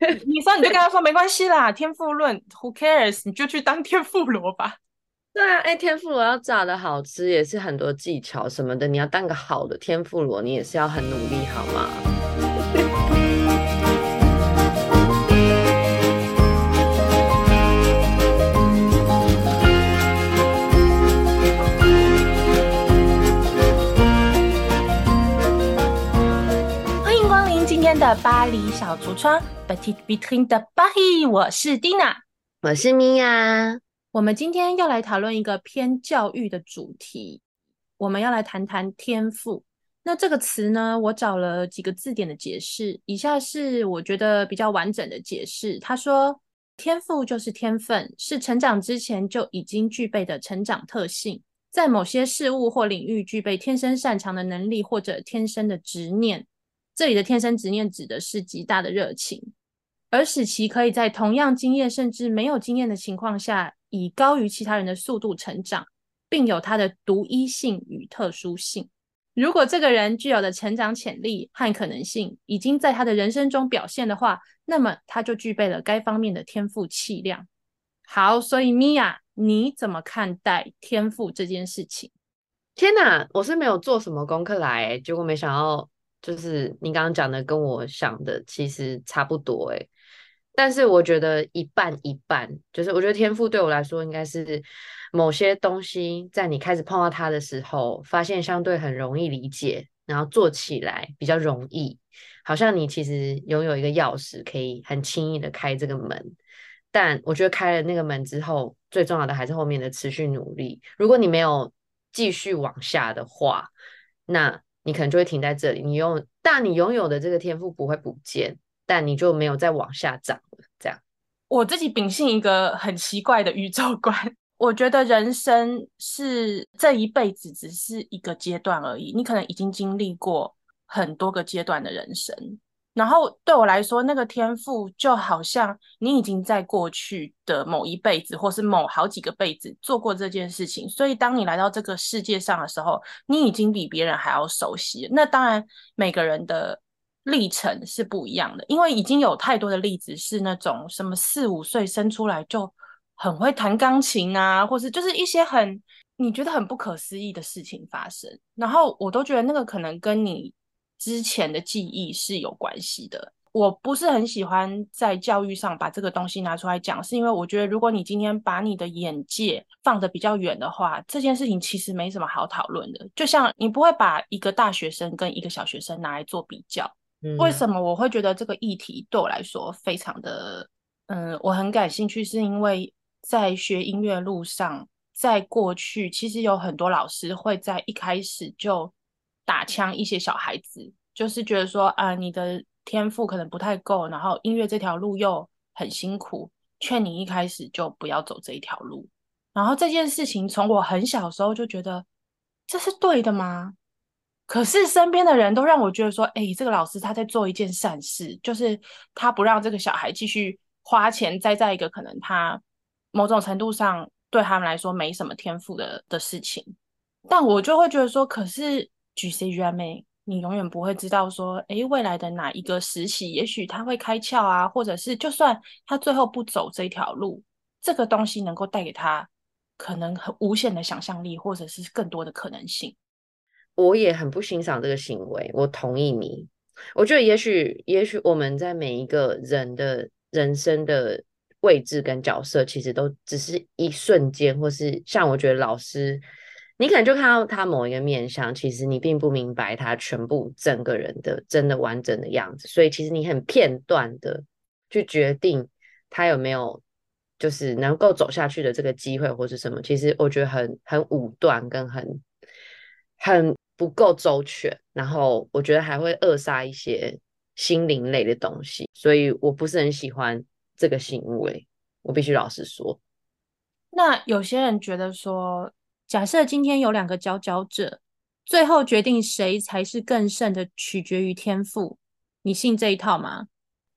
你说你就跟他说没关系啦，天赋论，Who cares？你就去当天妇罗吧。对啊，哎，天妇罗要炸的好吃，也是很多技巧什么的。你要当个好的天妇罗，你也是要很努力，好吗？天的巴黎小橱窗，Petite Vitrine de Paris，我是 Dina，我是米娅。我们今天要来讨论一个偏教育的主题，我们要来谈谈天赋。那这个词呢，我找了几个字典的解释，以下是我觉得比较完整的解释。他说，天赋就是天分，是成长之前就已经具备的成长特性，在某些事物或领域具备天生擅长的能力，或者天生的执念。这里的天生执念指的是极大的热情，而使其可以在同样经验甚至没有经验的情况下，以高于其他人的速度成长，并有他的独一性与特殊性。如果这个人具有的成长潜力和可能性已经在他的人生中表现的话，那么他就具备了该方面的天赋气量。好，所以米娅，你怎么看待天赋这件事情？天哪，我是没有做什么功课来，结果没想到，就是你刚刚讲的跟我想的其实差不多，诶。但是我觉得一半一半，就是我觉得天赋对我来说应该是某些东西，在你开始碰到它的时候，发现相对很容易理解，然后做起来比较容易，好像你其实拥有一个钥匙，可以很轻易的开这个门。但我觉得开了那个门之后，最重要的还是后面的持续努力。如果你没有继续往下的话，那你可能就会停在这里。你用，但你拥有的这个天赋不会不见。但你就没有再往下长了，这样。我自己秉性一个很奇怪的宇宙观，我觉得人生是这一辈子只是一个阶段而已，你可能已经经历过很多个阶段的人生。然后对我来说，那个天赋就好像你已经在过去的某一辈子，或是某好几个辈子做过这件事情，所以当你来到这个世界上的时候，你已经比别人还要熟悉。那当然，每个人的。历程是不一样的，因为已经有太多的例子是那种什么四五岁生出来就很会弹钢琴啊，或是就是一些很你觉得很不可思议的事情发生，然后我都觉得那个可能跟你之前的记忆是有关系的。我不是很喜欢在教育上把这个东西拿出来讲，是因为我觉得如果你今天把你的眼界放得比较远的话，这件事情其实没什么好讨论的。就像你不会把一个大学生跟一个小学生拿来做比较。为什么我会觉得这个议题对我来说非常的，嗯，我很感兴趣，是因为在学音乐路上，在过去其实有很多老师会在一开始就打枪一些小孩子，就是觉得说啊，你的天赋可能不太够，然后音乐这条路又很辛苦，劝你一开始就不要走这一条路。然后这件事情从我很小时候就觉得，这是对的吗？可是身边的人都让我觉得说，哎，这个老师他在做一件善事，就是他不让这个小孩继续花钱栽在一个可能他某种程度上对他们来说没什么天赋的的事情。但我就会觉得说，可是你永远不会知道说，哎，未来的哪一个时期，也许他会开窍啊，或者是就算他最后不走这条路，这个东西能够带给他可能很无限的想象力，或者是更多的可能性。我也很不欣赏这个行为，我同意你。我觉得也许，也许我们在每一个人的人生的位置跟角色，其实都只是一瞬间，或是像我觉得老师，你可能就看到他某一个面相，其实你并不明白他全部整个人的真的完整的样子，所以其实你很片段的去决定他有没有就是能够走下去的这个机会，或是什么。其实我觉得很很武断，跟很很。不够周全，然后我觉得还会扼杀一些心灵类的东西，所以我不是很喜欢这个行为。我必须老实说。那有些人觉得说，假设今天有两个佼佼者，最后决定谁才是更胜的，取决于天赋。你信这一套吗？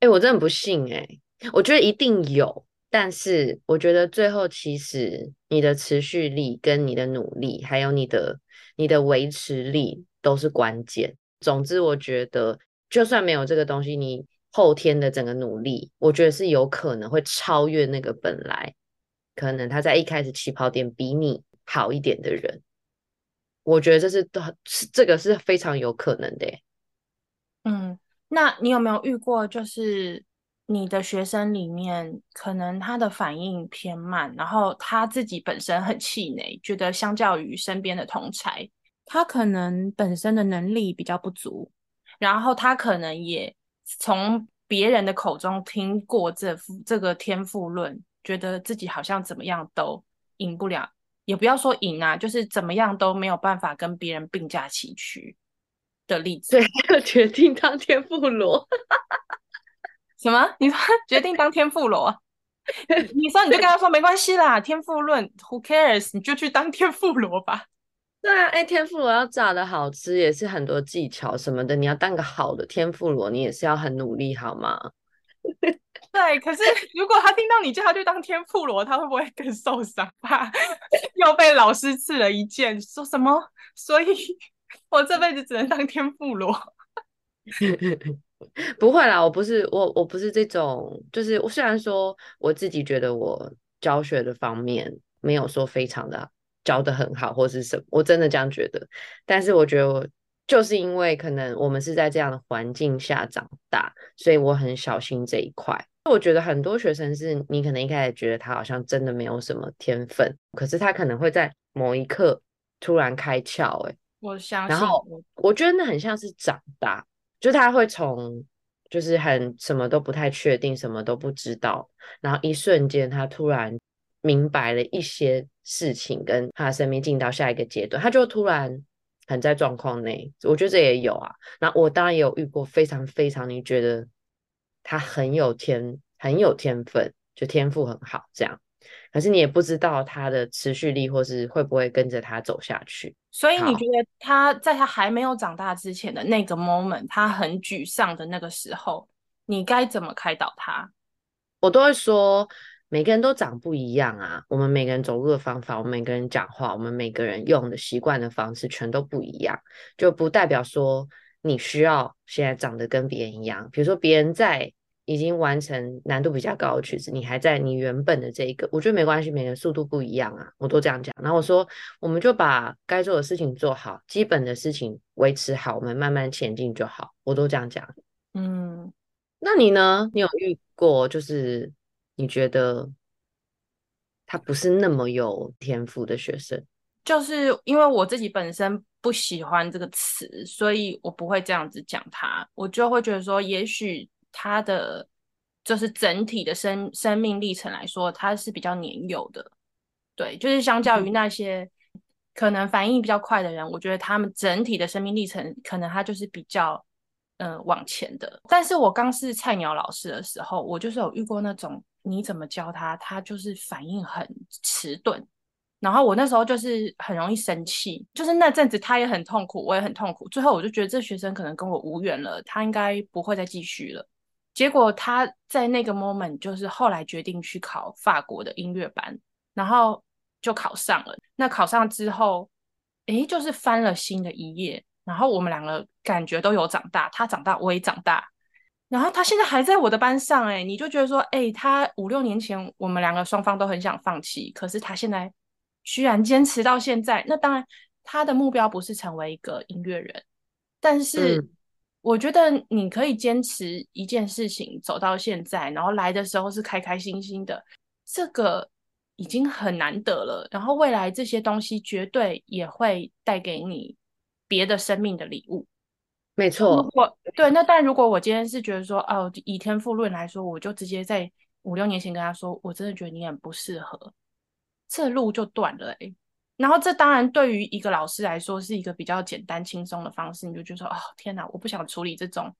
哎，我真的不信哎。我觉得一定有，但是我觉得最后其实你的持续力跟你的努力，还有你的。你的维持力都是关键。总之，我觉得就算没有这个东西，你后天的整个努力，我觉得是有可能会超越那个本来可能他在一开始起跑点比你好一点的人。我觉得这是是这个是非常有可能的。嗯，那你有没有遇过，就是你的学生里面，可能他的反应偏慢，然后他自己本身很气馁，觉得相较于身边的同才，他可能本身的能力比较不足，然后他可能也从别人的口中听过这这个天赋论，觉得自己好像怎么样都赢不了。也不要说赢啊，就是怎么样都没有办法跟别人并驾齐驱的例子。对，决定当天妇罗。什么？你说决定当天妇罗？你说你就跟他说没关系啦，天妇论，Who cares？你就去当天妇罗吧。对啊，哎，天妇罗要炸的好吃，也是很多技巧什么的。你要当个好的天妇罗，你也是要很努力，好吗？对，可是如果他听到你叫他去当天妇罗，他会不会更受伤？怕 又被老师刺了一箭，说什么？所以我这辈子只能当天妇罗。不会啦，我不是我，我不是这种。就是我虽然说我自己觉得我教学的方面没有说非常的教得很好，或是什么，我真的这样觉得。但是我觉得我。就是因为可能我们是在这样的环境下长大，所以我很小心这一块。我觉得很多学生是你可能一开始觉得他好像真的没有什么天分，可是他可能会在某一刻突然开窍。哎，我相信。然后我觉得那很像是长大，就他会从就是很什么都不太确定，什么都不知道，然后一瞬间他突然明白了一些事情，跟他的生命进到下一个阶段，他就突然。很在状况内，我觉得这也有啊。那我当然也有遇过非常非常，你觉得他很有天很有天分，就天赋很好这样。可是你也不知道他的持续力，或是会不会跟着他走下去。所以你觉得他在他还没有长大之前的那个 moment，他很沮丧的那个时候，你该怎么开导他？我都会说。每个人都长不一样啊，我们每个人走路的方法，我们每个人讲话，我们每个人用的习惯的方式全都不一样，就不代表说你需要现在长得跟别人一样。比如说别人在已经完成难度比较高的曲子，你还在你原本的这一个，我觉得没关系，每个人速度不一样啊，我都这样讲。然后我说，我们就把该做的事情做好，基本的事情维持好，我们慢慢前进就好，我都这样讲。嗯，那你呢？你有遇过就是？你觉得他不是那么有天赋的学生？就是因为我自己本身不喜欢这个词，所以我不会这样子讲它。我就会觉得说，也许它的就是整体的生生命历程来说，它是比较年幼的。对，就是相较于那些可能反应比较快的人，我觉得他们整体的生命历程可能他就是比较嗯、呃、往前的。但是我刚是菜鸟老师的时候，我就是有遇过那种。你怎么教他，他就是反应很迟钝。然后我那时候就是很容易生气，就是那阵子他也很痛苦，我也很痛苦。最后我就觉得这学生可能跟我无缘了，他应该不会再继续了。结果他在那个 moment 就是后来决定去考法国的音乐班，然后就考上了。那考上之后，诶，就是翻了新的一页。然后我们两个感觉都有长大，他长大，我也长大。然后他现在还在我的班上，哎，你就觉得说，哎，他五六年前我们两个双方都很想放弃，可是他现在居然坚持到现在。那当然，他的目标不是成为一个音乐人，但是我觉得你可以坚持一件事情走到现在，然后来的时候是开开心心的，这个已经很难得了。然后未来这些东西绝对也会带给你别的生命的礼物。没错，我对，那但如果我今天是觉得说，哦，以天赋论来说，我就直接在五六年前跟他说，我真的觉得你很不适合，这路就断了哎。然后这当然对于一个老师来说是一个比较简单轻松的方式，你就觉得，哦，天哪，我不想处理这种，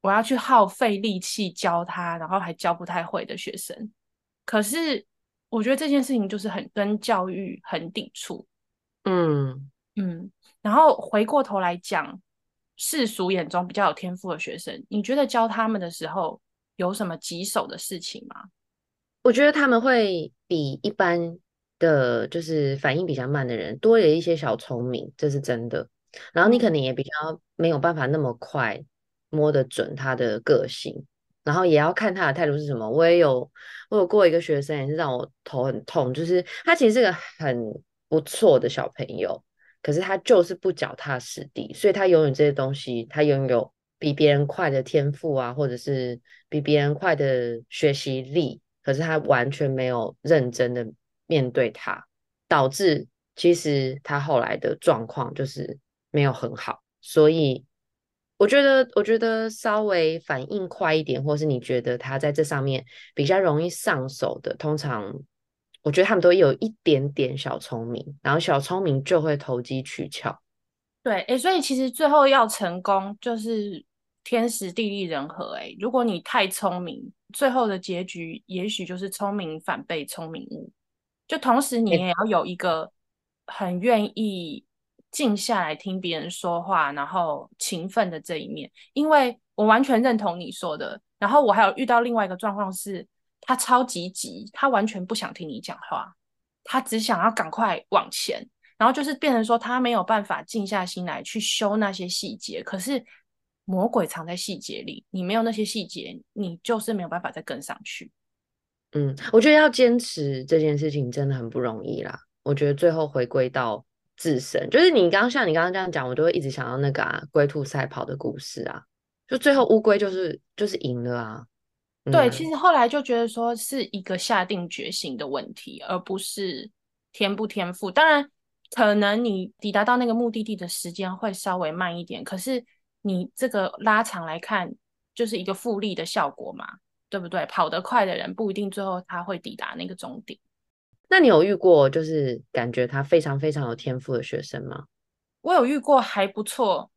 我要去耗费力气教他，然后还教不太会的学生。可是我觉得这件事情就是很跟教育很抵触，嗯嗯。然后回过头来讲。世俗眼中比较有天赋的学生，你觉得教他们的时候有什么棘手的事情吗？我觉得他们会比一般的就是反应比较慢的人多了一些小聪明，这是真的。然后你可能也比较没有办法那么快摸得准他的个性，然后也要看他的态度是什么。我也有，我有过一个学生也是让我头很痛，就是他其实是个很不错的小朋友，可是他就是不脚踏实地，所以他拥有这些东西，他拥有比别人快的天赋啊，或者是比别人快的学习力，可是他完全没有认真的面对他，导致其实他后来的状况就是没有很好，所以。我觉得，我觉得稍微反应快一点，或是你觉得他在这上面比较容易上手的，通常我觉得他们都有一点点小聪明，然后小聪明就会投机取巧。对，诶，所以其实最后要成功就是天时地利人和。诶，如果你太聪明，最后的结局也许就是聪明反被聪明误。就同时你也要有一个很愿意。静下来听别人说话，然后勤奋的这一面，因为我完全认同你说的。然后我还有遇到另外一个状况是，他超级急，他完全不想听你讲话，他只想要赶快往前。然后就是变成说，他没有办法静下心来去修那些细节。可是魔鬼藏在细节里，你没有那些细节，你就是没有办法再跟上去。嗯，我觉得要坚持这件事情真的很不容易啦。我觉得最后回归到。自身就是你刚刚像你刚刚这样讲，我都会一直想到那个啊龟兔赛跑的故事啊，就最后乌龟就是就是赢了啊。对，嗯、其实后来就觉得说是一个下定决心的问题，而不是天不天赋。当然，可能你抵达到那个目的地的时间会稍微慢一点，可是你这个拉长来看，就是一个复利的效果嘛，对不对？跑得快的人不一定最后他会抵达那个终点。那你有遇过就是感觉他非常非常有天赋的学生吗？我有遇过还不错、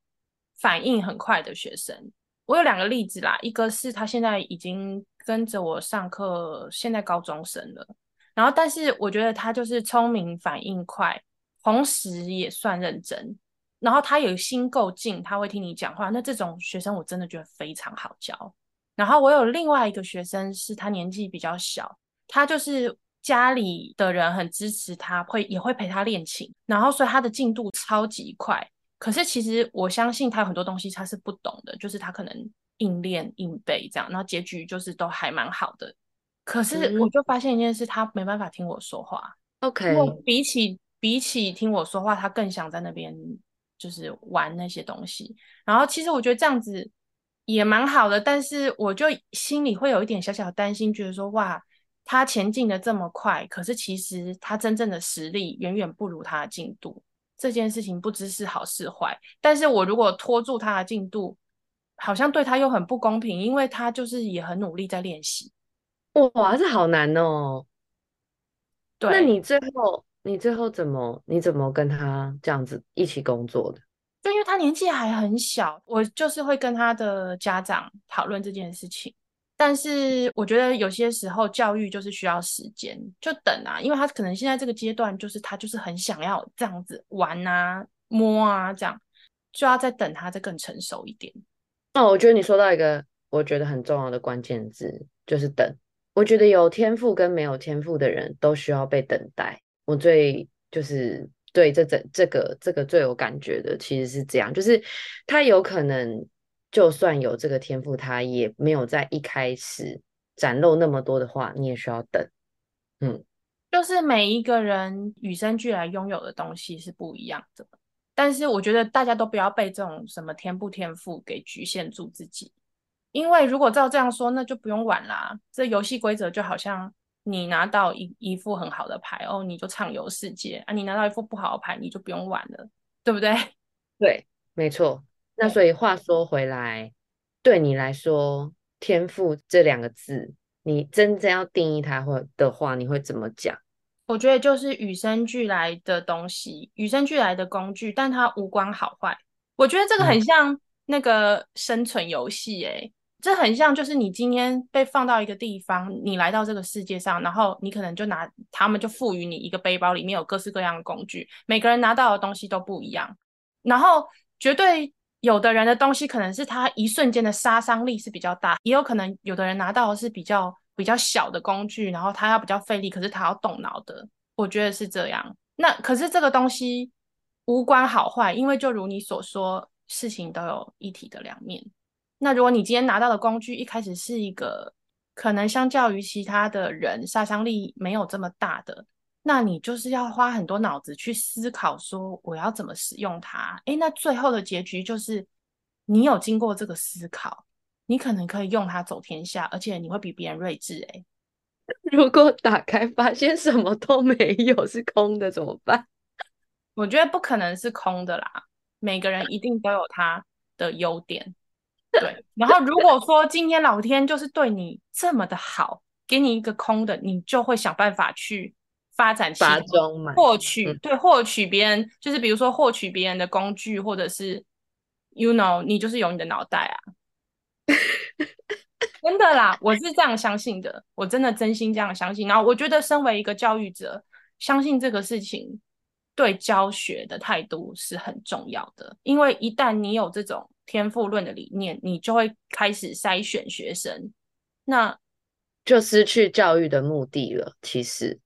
反应很快的学生。我有两个例子啦，一个是他现在已经跟着我上课，现在高中生了。然后，但是我觉得他就是聪明、反应快，同时也算认真。然后他有心够静，他会听你讲话。那这种学生我真的觉得非常好教。然后我有另外一个学生，是他年纪比较小，他就是。家里的人很支持他，会也会陪他练琴，然后所以他的进度超级快。可是其实我相信他有很多东西他是不懂的，就是他可能硬练硬背这样，然后结局就是都还蛮好的。可是我就发现一件事，他没办法听我说话。OK，比起比起听我说话，他更想在那边就是玩那些东西。然后其实我觉得这样子也蛮好的，但是我就心里会有一点小小的担心，觉得说哇。他前进的这么快，可是其实他真正的实力远远不如他的进度。这件事情不知是好是坏。但是我如果拖住他的进度，好像对他又很不公平，因为他就是也很努力在练习。哇，这好难哦。对，那你最后你最后怎么你怎么跟他这样子一起工作的？他年纪还很小，我就是会跟他的家长讨论这件事情。但是我觉得有些时候教育就是需要时间，就等啊，因为他可能现在这个阶段就是他就是很想要这样子玩啊、摸啊，这样就要再等他再更成熟一点。哦，我觉得你说到一个我觉得很重要的关键字，就是等。我觉得有天赋跟没有天赋的人都需要被等待。我最就是对这这这个这个最有感觉的其实是这样，就是他有可能。就算有这个天赋，他也没有在一开始展露那么多的话，你也需要等。嗯，就是每一个人与生俱来拥有的东西是不一样的，但是我觉得大家都不要被这种什么天不天赋给局限住自己，因为如果照这样说，那就不用玩啦。这游戏规则就好像你拿到一一副很好的牌哦，你就畅游世界啊；你拿到一副不好的牌，你就不用玩了，对不对？对，没错。那所以话说回来，对你来说，天赋这两个字，你真正要定义它或的话，你会怎么讲？我觉得就是与生俱来的东西，与生俱来的工具，但它无关好坏。我觉得这个很像那个生存游戏，诶，这很像就是你今天被放到一个地方，你来到这个世界上，然后你可能就拿他们就赋予你一个背包，里面有各式各样的工具，每个人拿到的东西都不一样，然后绝对。有的人的东西可能是他一瞬间的杀伤力是比较大，也有可能有的人拿到的是比较比较小的工具，然后他要比较费力，可是他要动脑的。我觉得是这样。那可是这个东西无关好坏，因为就如你所说，事情都有一体的两面。那如果你今天拿到的工具一开始是一个可能相较于其他的人杀伤力没有这么大的，那你就是要花很多脑子去思考说我要怎么使用它。诶，那最后的结局就是你有经过这个思考，你可能可以用它走天下，而且你会比别人睿智。诶，如果打开发现什么都没有，是空的怎么办？我觉得不可能是空的啦，每个人一定都有他的优点。对，然后如果说今天老天就是对你这么的好，给你一个空的，你就会想办法去发展其他获取，嗯、对，获取别人，就是比如说获取别人的工具，或者是，you know，你就是有你的脑袋啊，真的啦，我是这样相信的，我真的真心这样相信。然后我觉得身为一个教育者，相信这个事情。对教学的态度是很重要的，因为一旦你有这种天赋论的理念，你就会开始筛选学生，那就失去教育的目的了。其实，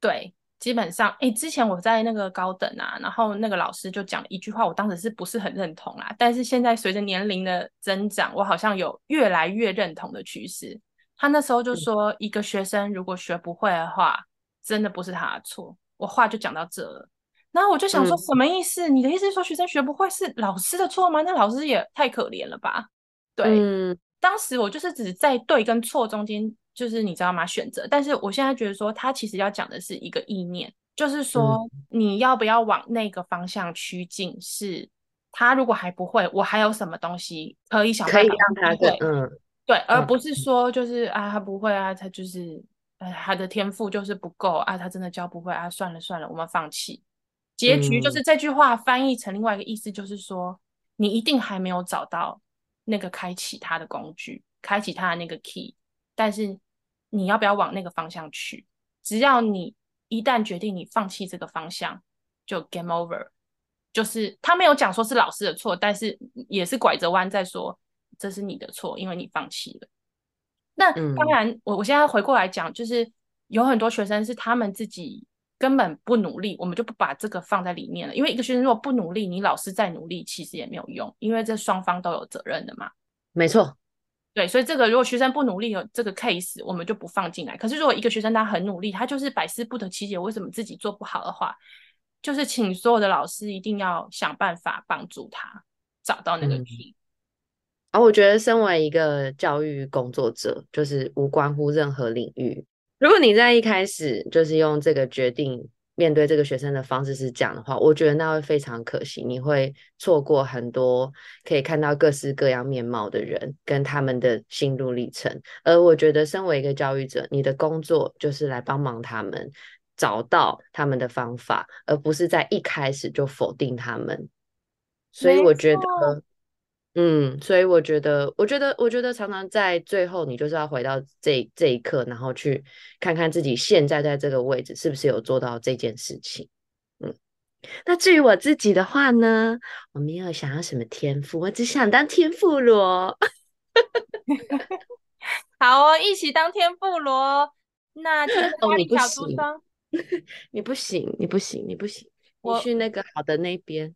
对，基本上，诶，之前我在那个高等啊，然后那个老师就讲了一句话，我当时是不是很认同啦？但是现在随着年龄的增长，我好像有越来越认同的趋势。他那时候就说，一个学生如果学不会的话，真的不是他的错。我话就讲到这了，然后我就想说，什么意思？嗯、你的意思是说学生学不会是老师的错吗？那老师也太可怜了吧？对，嗯、当时我就是只在对跟错中间，就是你知道吗？选择。但是我现在觉得说，他其实要讲的是一个意念，就是说你要不要往那个方向趋近？是他如果还不会，我还有什么东西可以想办法可以让他对，嗯，对，而不是说就是啊，他不会啊，他就是。哎，他的天赋就是不够啊！他真的教不会啊！算了算了，我们放弃。结局就是这句话翻译成另外一个意思，就是说、嗯、你一定还没有找到那个开启它的工具，开启它的那个 key。但是你要不要往那个方向去？只要你一旦决定你放弃这个方向，就 game over。就是他没有讲说是老师的错，但是也是拐着弯在说这是你的错，因为你放弃了。那当然，我我现在回过来讲，就是有很多学生是他们自己根本不努力，我们就不把这个放在里面了。因为一个学生如果不努力，你老师再努力其实也没有用，因为这双方都有责任的嘛。没错，对，所以这个如果学生不努力有这个 case，我们就不放进来。可是如果一个学生他很努力，他就是百思不得其解，为什么自己做不好的话，就是请所有的老师一定要想办法帮助他找到那个 key。啊、我觉得，身为一个教育工作者，就是无关乎任何领域。如果你在一开始就是用这个决定面对这个学生的方式是这样的话，我觉得那会非常可惜，你会错过很多可以看到各式各样面貌的人跟他们的心路历程。而我觉得，身为一个教育者，你的工作就是来帮忙他们找到他们的方法，而不是在一开始就否定他们。所以我觉得。嗯，所以我觉得，我觉得，我觉得常常在最后，你就是要回到这这一刻，然后去看看自己现在在这个位置是不是有做到这件事情。嗯，那至于我自己的话呢，我没有想要什么天赋，我只想当天赋罗。好哦，一起当天赋罗。那就是巴黎小橱窗。你不行，你不行，你不行，你去那个好的那边。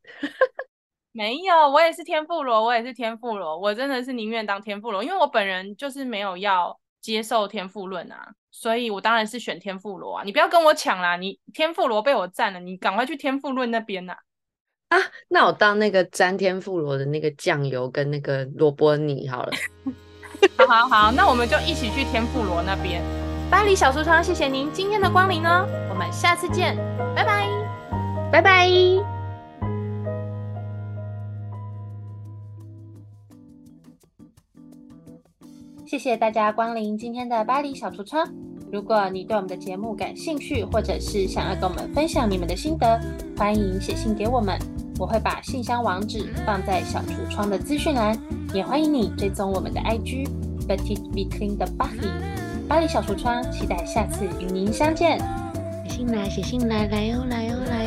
没有，我也是天妇罗，我也是天妇罗，我真的是宁愿当天妇罗，因为我本人就是没有要接受天赋论啊，所以我当然是选天妇罗啊！你不要跟我抢啦，你天妇罗被我占了，你赶快去天妇论那边呐！啊，那我当那个沾天妇罗的那个酱油跟那个萝卜泥好了。好好好，那我们就一起去天妇罗那边。巴黎小橱窗，谢谢您今天的光临哦，我们下次见，拜拜，拜拜。谢谢大家光临今天的巴黎小橱窗。如果你对我们的节目感兴趣，或者是想要跟我们分享你们的心得，欢迎写信给我们，我会把信箱网址放在小橱窗的资讯栏。也欢迎你追踪我们的 IG Petite Vitrine de Paris 巴黎小橱窗，期待下次与您相见。写信来，写信来，来哟，来哟，来。